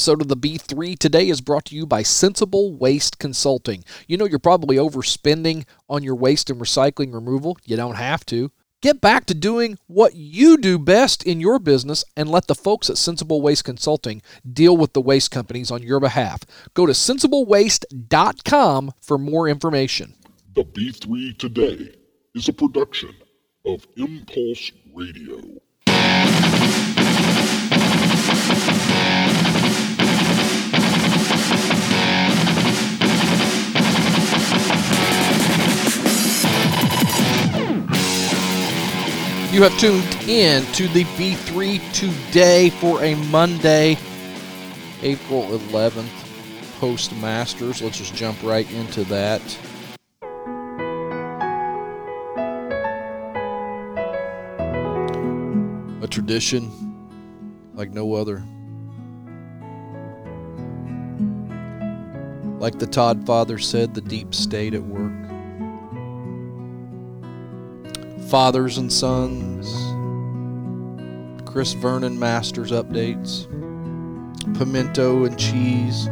episode of the B3 today is brought to you by Sensible Waste Consulting. You know, you're probably overspending on your waste and recycling removal. You don't have to. Get back to doing what you do best in your business and let the folks at Sensible Waste Consulting deal with the waste companies on your behalf. Go to sensiblewaste.com for more information. The B3 Today is a production of Impulse Radio. You have tuned in to the B3 today for a Monday, April 11th, post Masters. Let's just jump right into that. A tradition like no other. Like the Todd father said, the deep state at work fathers and sons, Chris Vernon Masters updates, Pimento and Cheese,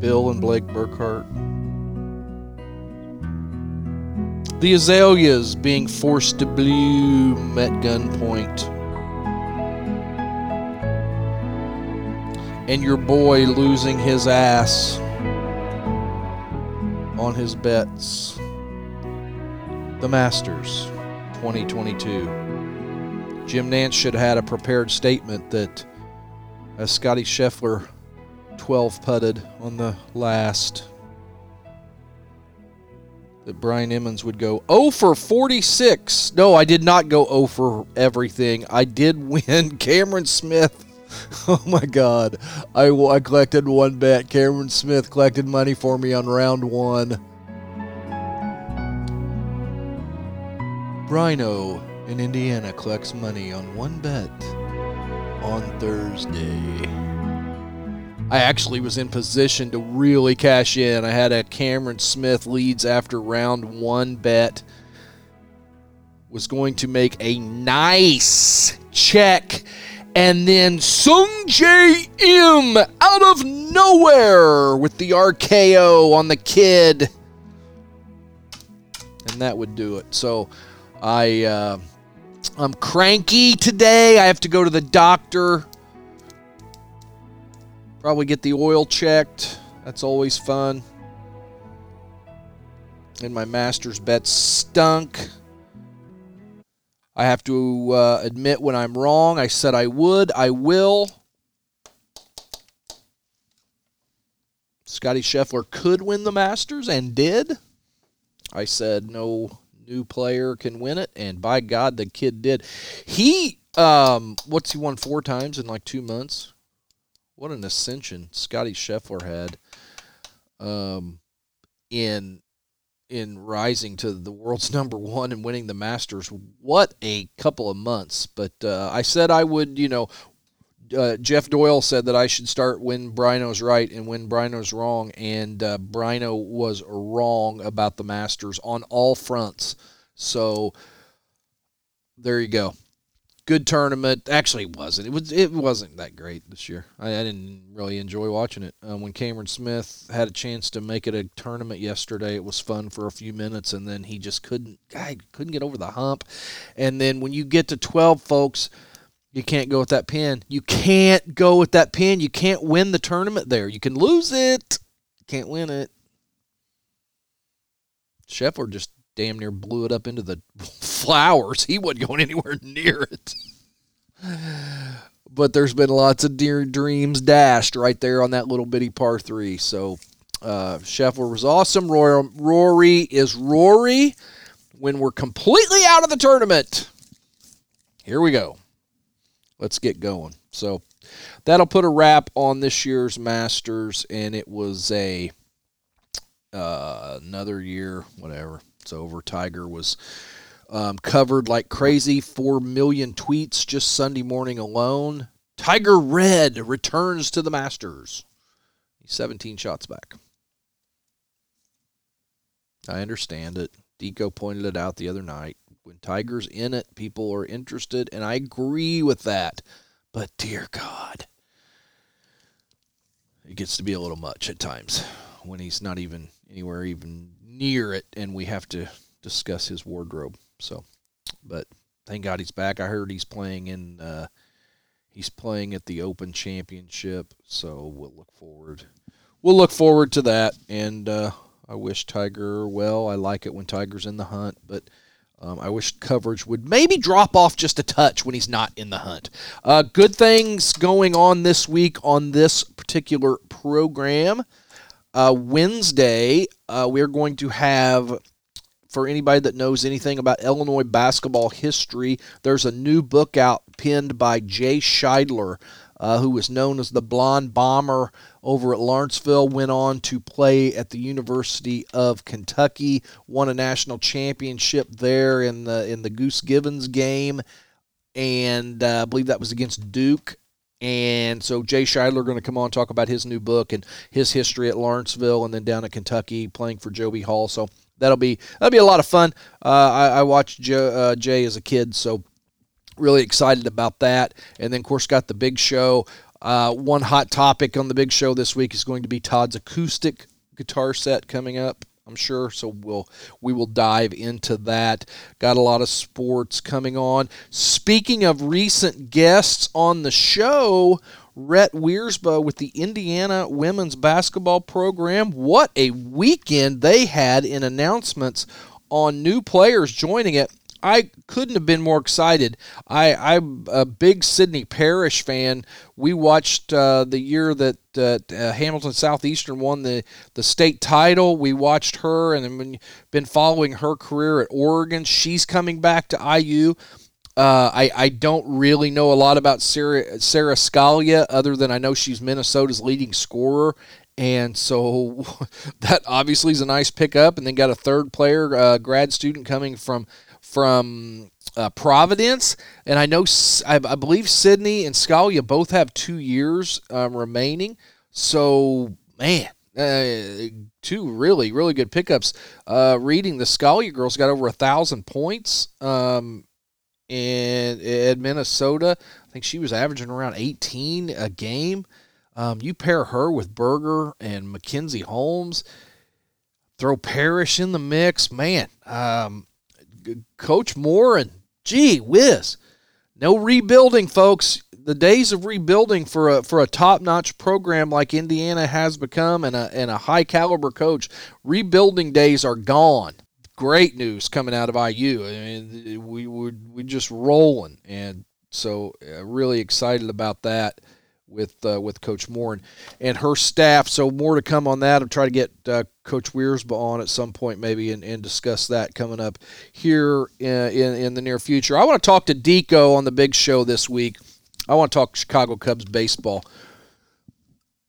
Bill and Blake Burkhart. The azaleas being forced to bloom at gunpoint. And your boy losing his ass on his bets the Masters 2022. Jim Nantz should have had a prepared statement that as Scotty Scheffler 12 putted on the last, that Brian Emmons would go 0 for 46. No, I did not go 0 for everything. I did win Cameron Smith. Oh my God. I, I collected one bet. Cameron Smith collected money for me on round one. Brino in Indiana collects money on one bet on Thursday. I actually was in position to really cash in. I had a Cameron Smith leads after round one bet. Was going to make a nice check. And then Sung J M out of nowhere with the RKO on the kid. And that would do it. So I uh, I'm cranky today. I have to go to the doctor. Probably get the oil checked. That's always fun. And my master's bet stunk. I have to uh, admit when I'm wrong. I said I would. I will. Scotty Scheffler could win the Masters and did. I said no new player can win it, and by God, the kid did. He, um, what's he won four times in like two months? What an ascension Scotty Scheffler had, um, in in rising to the world's number one and winning the Masters. What a couple of months! But uh, I said I would, you know, uh, Jeff Doyle said that I should start when Brino's right and when Brino's wrong, and uh, Brino was wrong about the Masters on all fronts. So there you go. Good tournament. Actually, it wasn't. It was. It wasn't that great this year. I, I didn't really enjoy watching it. Um, when Cameron Smith had a chance to make it a tournament yesterday, it was fun for a few minutes, and then he just couldn't. Guy couldn't get over the hump. And then when you get to twelve, folks you can't go with that pin. You can't go with that pin. You can't win the tournament there. You can lose it. Can't win it. Scheffler just damn near blew it up into the flowers. He wasn't going anywhere near it. But there's been lots of dear dreams dashed right there on that little bitty par three. So uh, Scheffler was awesome. Rory is Rory when we're completely out of the tournament. Here we go let's get going. So that'll put a wrap on this year's Masters, and it was a uh, another year, whatever. It's over. Tiger was um, covered like crazy. Four million tweets just Sunday morning alone. Tiger Red returns to the Masters. He's 17 shots back. I understand it. Deco pointed it out the other night. When Tiger's in it, people are interested, and I agree with that. But dear God, it gets to be a little much at times when he's not even anywhere even near it, and we have to discuss his wardrobe. So, but thank God he's back. I heard he's playing in. Uh, he's playing at the Open Championship, so we'll look forward. We'll look forward to that, and uh, I wish Tiger well. I like it when Tiger's in the hunt, but um, I wish coverage would maybe drop off just a touch when he's not in the hunt. Uh, good things going on this week on this particular program. Uh, Wednesday, uh, we're going to have, for anybody that knows anything about Illinois basketball history, there's a new book out penned by Jay Shidler, uh, who was known as the Blonde Bomber over at Lawrenceville, went on to play at the University of Kentucky, won a national championship there in the in the Goose Givens game, and uh, I believe that was against Duke. And so Jay Shidler going to come on talk about his new book and his history at Lawrenceville and then down at Kentucky playing for Joe B. Hall. So that'll be that'll be a lot of fun. Uh, I, I, watched Joe, uh, Jay as a kid, so really excited about that. And then of course got the big show uh, one hot topic on the big show this week is going to be Todd's acoustic guitar set coming up. I'm sure. So we'll we will dive into that. Got a lot of sports coming on. Speaking of recent guests on the show, Rhet Wierzba with the Indiana women's basketball program. What a weekend they had in announcements on new players joining it. I couldn't have been more excited. I, I'm a big Sydney Parrish fan. We watched uh, the year that uh, Hamilton Southeastern won the, the state title. We watched her and been following her career at Oregon. She's coming back to IU. Uh, I, I don't really know a lot about Sara, Sara Scalia other than I know she's Minnesota's leading scorer. And so that obviously is a nice pickup. And then got a third player, uh, grad student coming from from uh, Providence, and I know I, I, believe Sydney and Scalia both have two years um, remaining. So man, uh, two really really good pickups. Uh, reading the Scalia girls got over a thousand points. Um, in at Minnesota, I think she was averaging around 18 a game. Um, you pair her with Berger and Mackenzie Holmes, throw Parrish in the mix, man. Um, Coach Moren and gee whiz, no rebuilding, folks. The days of rebuilding for a for a top notch program like Indiana has become and a and a high caliber coach, rebuilding days are gone. Great news coming out of IU. I mean, we we we just rolling, and so uh, really excited about that with uh, with Coach Moren and, and her staff. So more to come on that. I'm trying to get uh, Coach Wierzba on at some point maybe and, and discuss that coming up here in, in, in the near future. I want to talk to Deco on the big show this week. I want to talk Chicago Cubs baseball.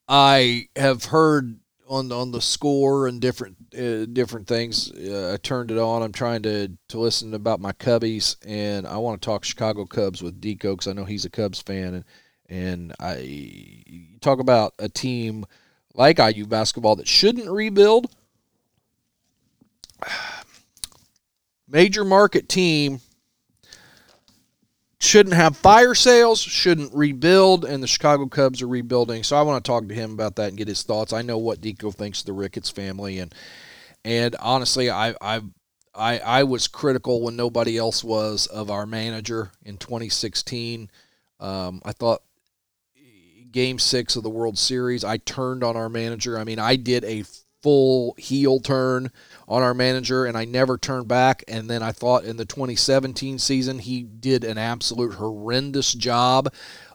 I have heard on on the score and different uh, different things. Uh, I turned it on. I'm trying to to listen about my Cubbies, and I want to talk Chicago Cubs with Deco because I know he's a Cubs fan and and I talk about a team like IU basketball that shouldn't rebuild. Major market team shouldn't have fire sales, shouldn't rebuild, and the Chicago Cubs are rebuilding. So I want to talk to him about that and get his thoughts. I know what Deco thinks of the Ricketts family, and and honestly, I I I, I was critical when nobody else was of our manager in 2016. Um, I thought game six of the World Series, I turned on our manager. I mean, I did a full heel turn on our manager and I never turned back. And then I thought in the 2017 season, he did an absolute horrendous job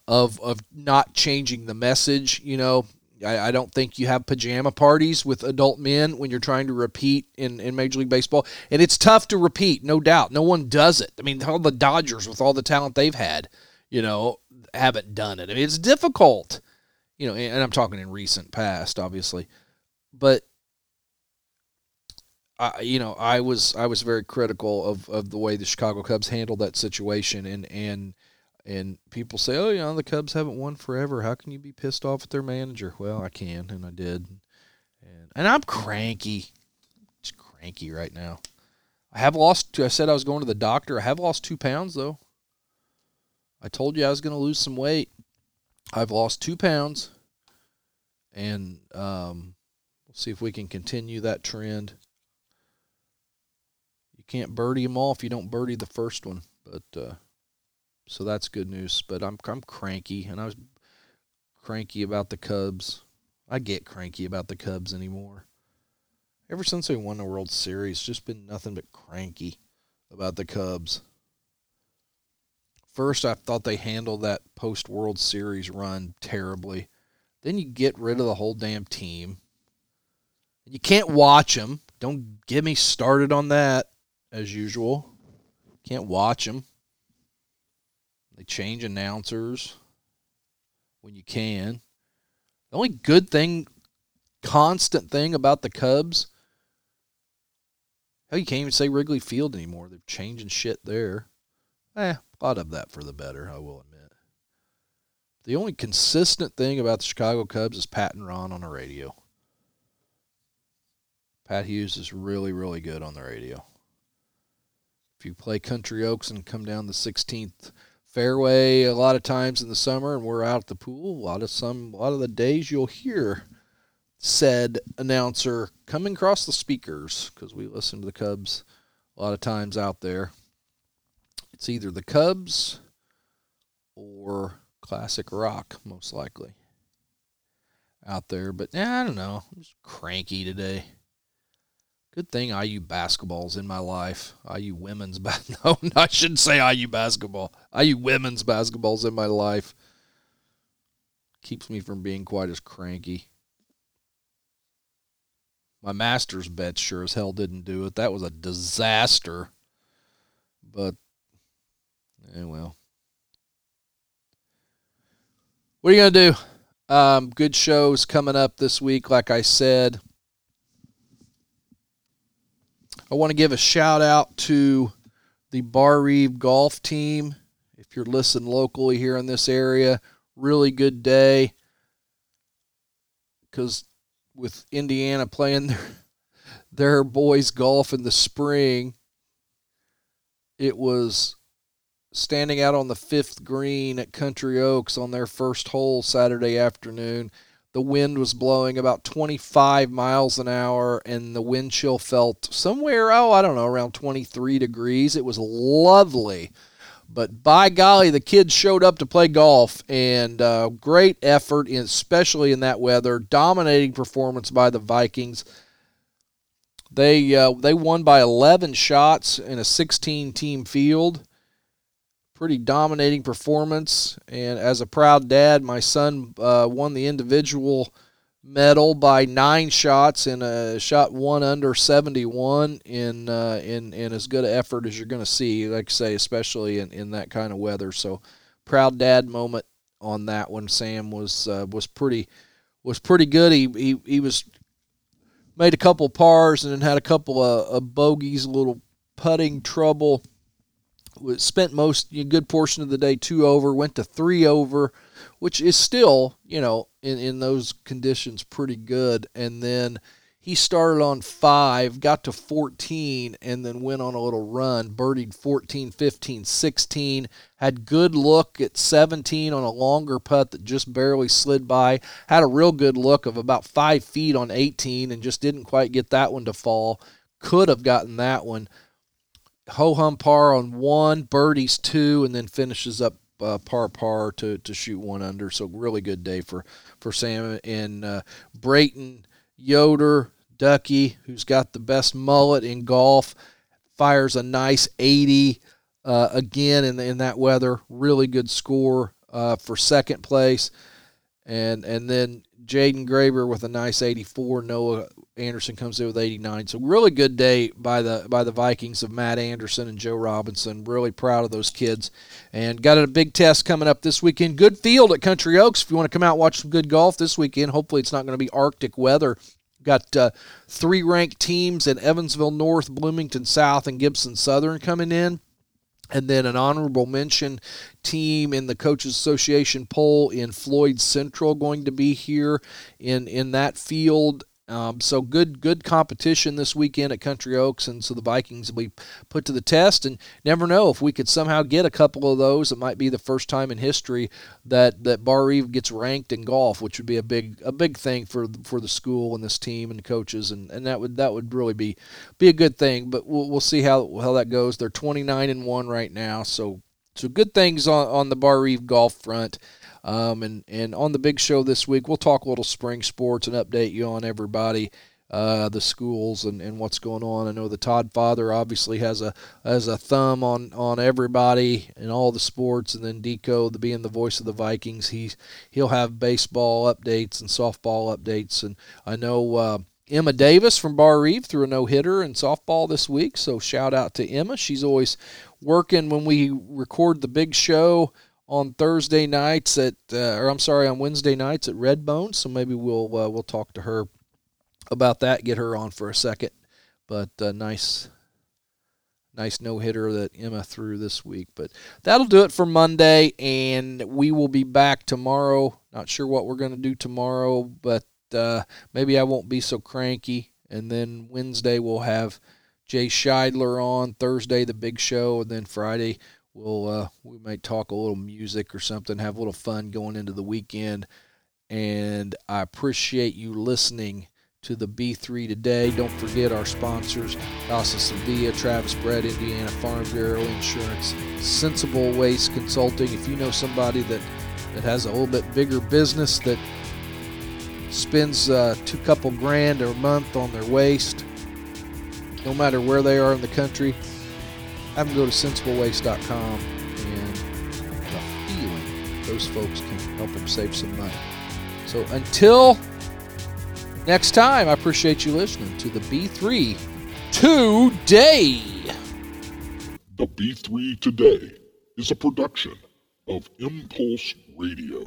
of, of not changing the message. You know, I, I don't think you have pajama parties with adult men when you're trying to repeat in, in Major League Baseball. And it's tough to repeat, no doubt. No one does it. I mean, all the Dodgers, with all the talent they've had, you know, haven't done it. I mean, it's difficult, you know, and I'm talking in recent past, obviously, but I, you know, I was I was very critical of, of the way the Chicago Cubs handled that situation, and and and people say, oh, you know, the Cubs haven't won forever. How can you be pissed off at their manager? Well, I can, and I did, and and I'm cranky, just cranky right now. I have lost. I said I was going to the doctor. I have lost two pounds though. I told you I was going to lose some weight. I've lost two pounds. and um, we'll see if we can continue that trend. You can't birdie them all if you don't birdie the first one, but uh, so that's good news. But I'm I'm cranky, and I was cranky about the Cubs. I get cranky about the Cubs anymore. Ever since they won the World Series, just been nothing but cranky about the Cubs. First, I thought they handled that post World Series run terribly. Then you get rid of the whole damn team. You can't watch them. Don't get me started on that, as usual. Can't watch them. They change announcers when you can. The only good thing, constant thing about the Cubs, hell, you can't even say Wrigley Field anymore. They're changing shit there. Eh, a lot of that for the better, I will admit. The only consistent thing about the Chicago Cubs is Pat and Ron on the radio. Pat Hughes is really, really good on the radio. If you play Country Oaks and come down the 16th fairway a lot of times in the summer and we're out at the pool, a lot of some a lot of the days you'll hear said announcer coming across the speakers because we listen to the Cubs a lot of times out there. It's either the Cubs or classic rock, most likely, out there. But nah, I don't know. I'm just cranky today. Good thing IU basketball's in my life. IU women's bas- no, I shouldn't say IU basketball. IU women's basketball's in my life. Keeps me from being quite as cranky. My master's bet sure as hell didn't do it. That was a disaster. But, eh, well. What are you going to do? Um, good shows coming up this week, like I said. I want to give a shout out to the Barr-Reeve golf team. If you're listening locally here in this area, really good day. Because with Indiana playing their, their boys golf in the spring, it was standing out on the fifth green at Country Oaks on their first hole Saturday afternoon. The wind was blowing about 25 miles an hour, and the wind chill felt somewhere, oh, I don't know, around 23 degrees. It was lovely. But by golly, the kids showed up to play golf, and uh, great effort, especially in that weather. Dominating performance by the Vikings. They uh, they won by 11 shots in a 16 team field pretty dominating performance. And as a proud dad, my son uh, won the individual medal by nine shots and a shot one under 71 in uh, in in as good an effort as you're going to see. Like I say, especially in, in that kind of weather. So proud dad moment on that one. Sam was uh, was pretty was pretty good. He he he was made a couple pars and then had a couple of, of bogeys, a little putting trouble spent most a good portion of the day two over, went to three over, which is still you know in in those conditions pretty good. And then he started on five, got to 14, and then went on a little run, birdied 14, 15, 16, had good look at 17 on a longer putt that just barely slid by, had a real good look of about five feet on 18, and just didn't quite get that one to fall. Could have gotten that one ho hum par on one, birdies two, and then finishes up uh, par par to, to shoot one under. So really good day for for Sam and uh, Brayton Yoder Ducky, who's got the best mullet in golf, fires a nice 80 uh, again in in that weather. Really good score uh, for second place, and and then Jaden Graber with a nice 84. Noah Anderson comes in with 89. So really good day by the by the Vikings of Matt Anderson and Joe Robinson. Really proud of those kids, and got a big test coming up this weekend. Good field at Country Oaks. If you want to come out and watch some good golf this weekend, hopefully it's not going to be Arctic weather. Got uh, three ranked teams in Evansville North, Bloomington South, and Gibson Southern coming in and then an honorable mention team in the coaches association poll in floyd central going to be here in in that field Um, so good, good competition this weekend at Country Oaks, and so the Vikings will be put to the test. And never know if we could somehow get a couple of those. It might be the first time in history that that Barr-Reeve gets ranked in golf, which would be a big a big thing for for the school and this team and coaches, and, and that would that would really be be a good thing. But we'll we'll see how how that goes. They're 29 and one right now, so so good things on on the Barr-Reeve golf front. Um, and, and on the big show this week, we'll talk a little spring sports and update you on everybody. Uh, the schools and, and what's going on. I know the Todd father obviously has a has a thumb on, on everybody and all the sports, and then Deco, the being the voice of the Vikings, he's he'll have baseball updates and softball updates. And I know uh, Emma Davis from Barr-Reeve threw a no hitter in softball this week, so shout out to Emma. She's always working when we record the big show on Thursday nights at, uh, or I'm sorry, on Wednesday nights at Redbone. So maybe we'll uh, we'll talk to her about that. Get her on for a second. But uh, nice, nice no hitter that Emma threw this week. But that'll do it for Monday, and we will be back tomorrow. Not sure what we're going to do tomorrow, but uh, maybe I won't be so cranky. And then Wednesday we'll have Jay Shidler on. Thursday the big show, and then Friday we'll uh, we might talk a little music or something, have a little fun going into the weekend. And I appreciate you listening to the B3 today. Don't forget our sponsors, Casa Sevilla, Travis Brett, Indiana Farm Bureau Insurance, Sensible Waste Consulting. If you know somebody that, that has a little bit bigger business that spends uh, two couple grand a month on their waste, no matter where they are in the country, have them go to sensiblewaste.com and a feeling those folks can help them save some money. So until next time, I appreciate you listening to the B3 today. The B3 Today is a production of Impulse Radio.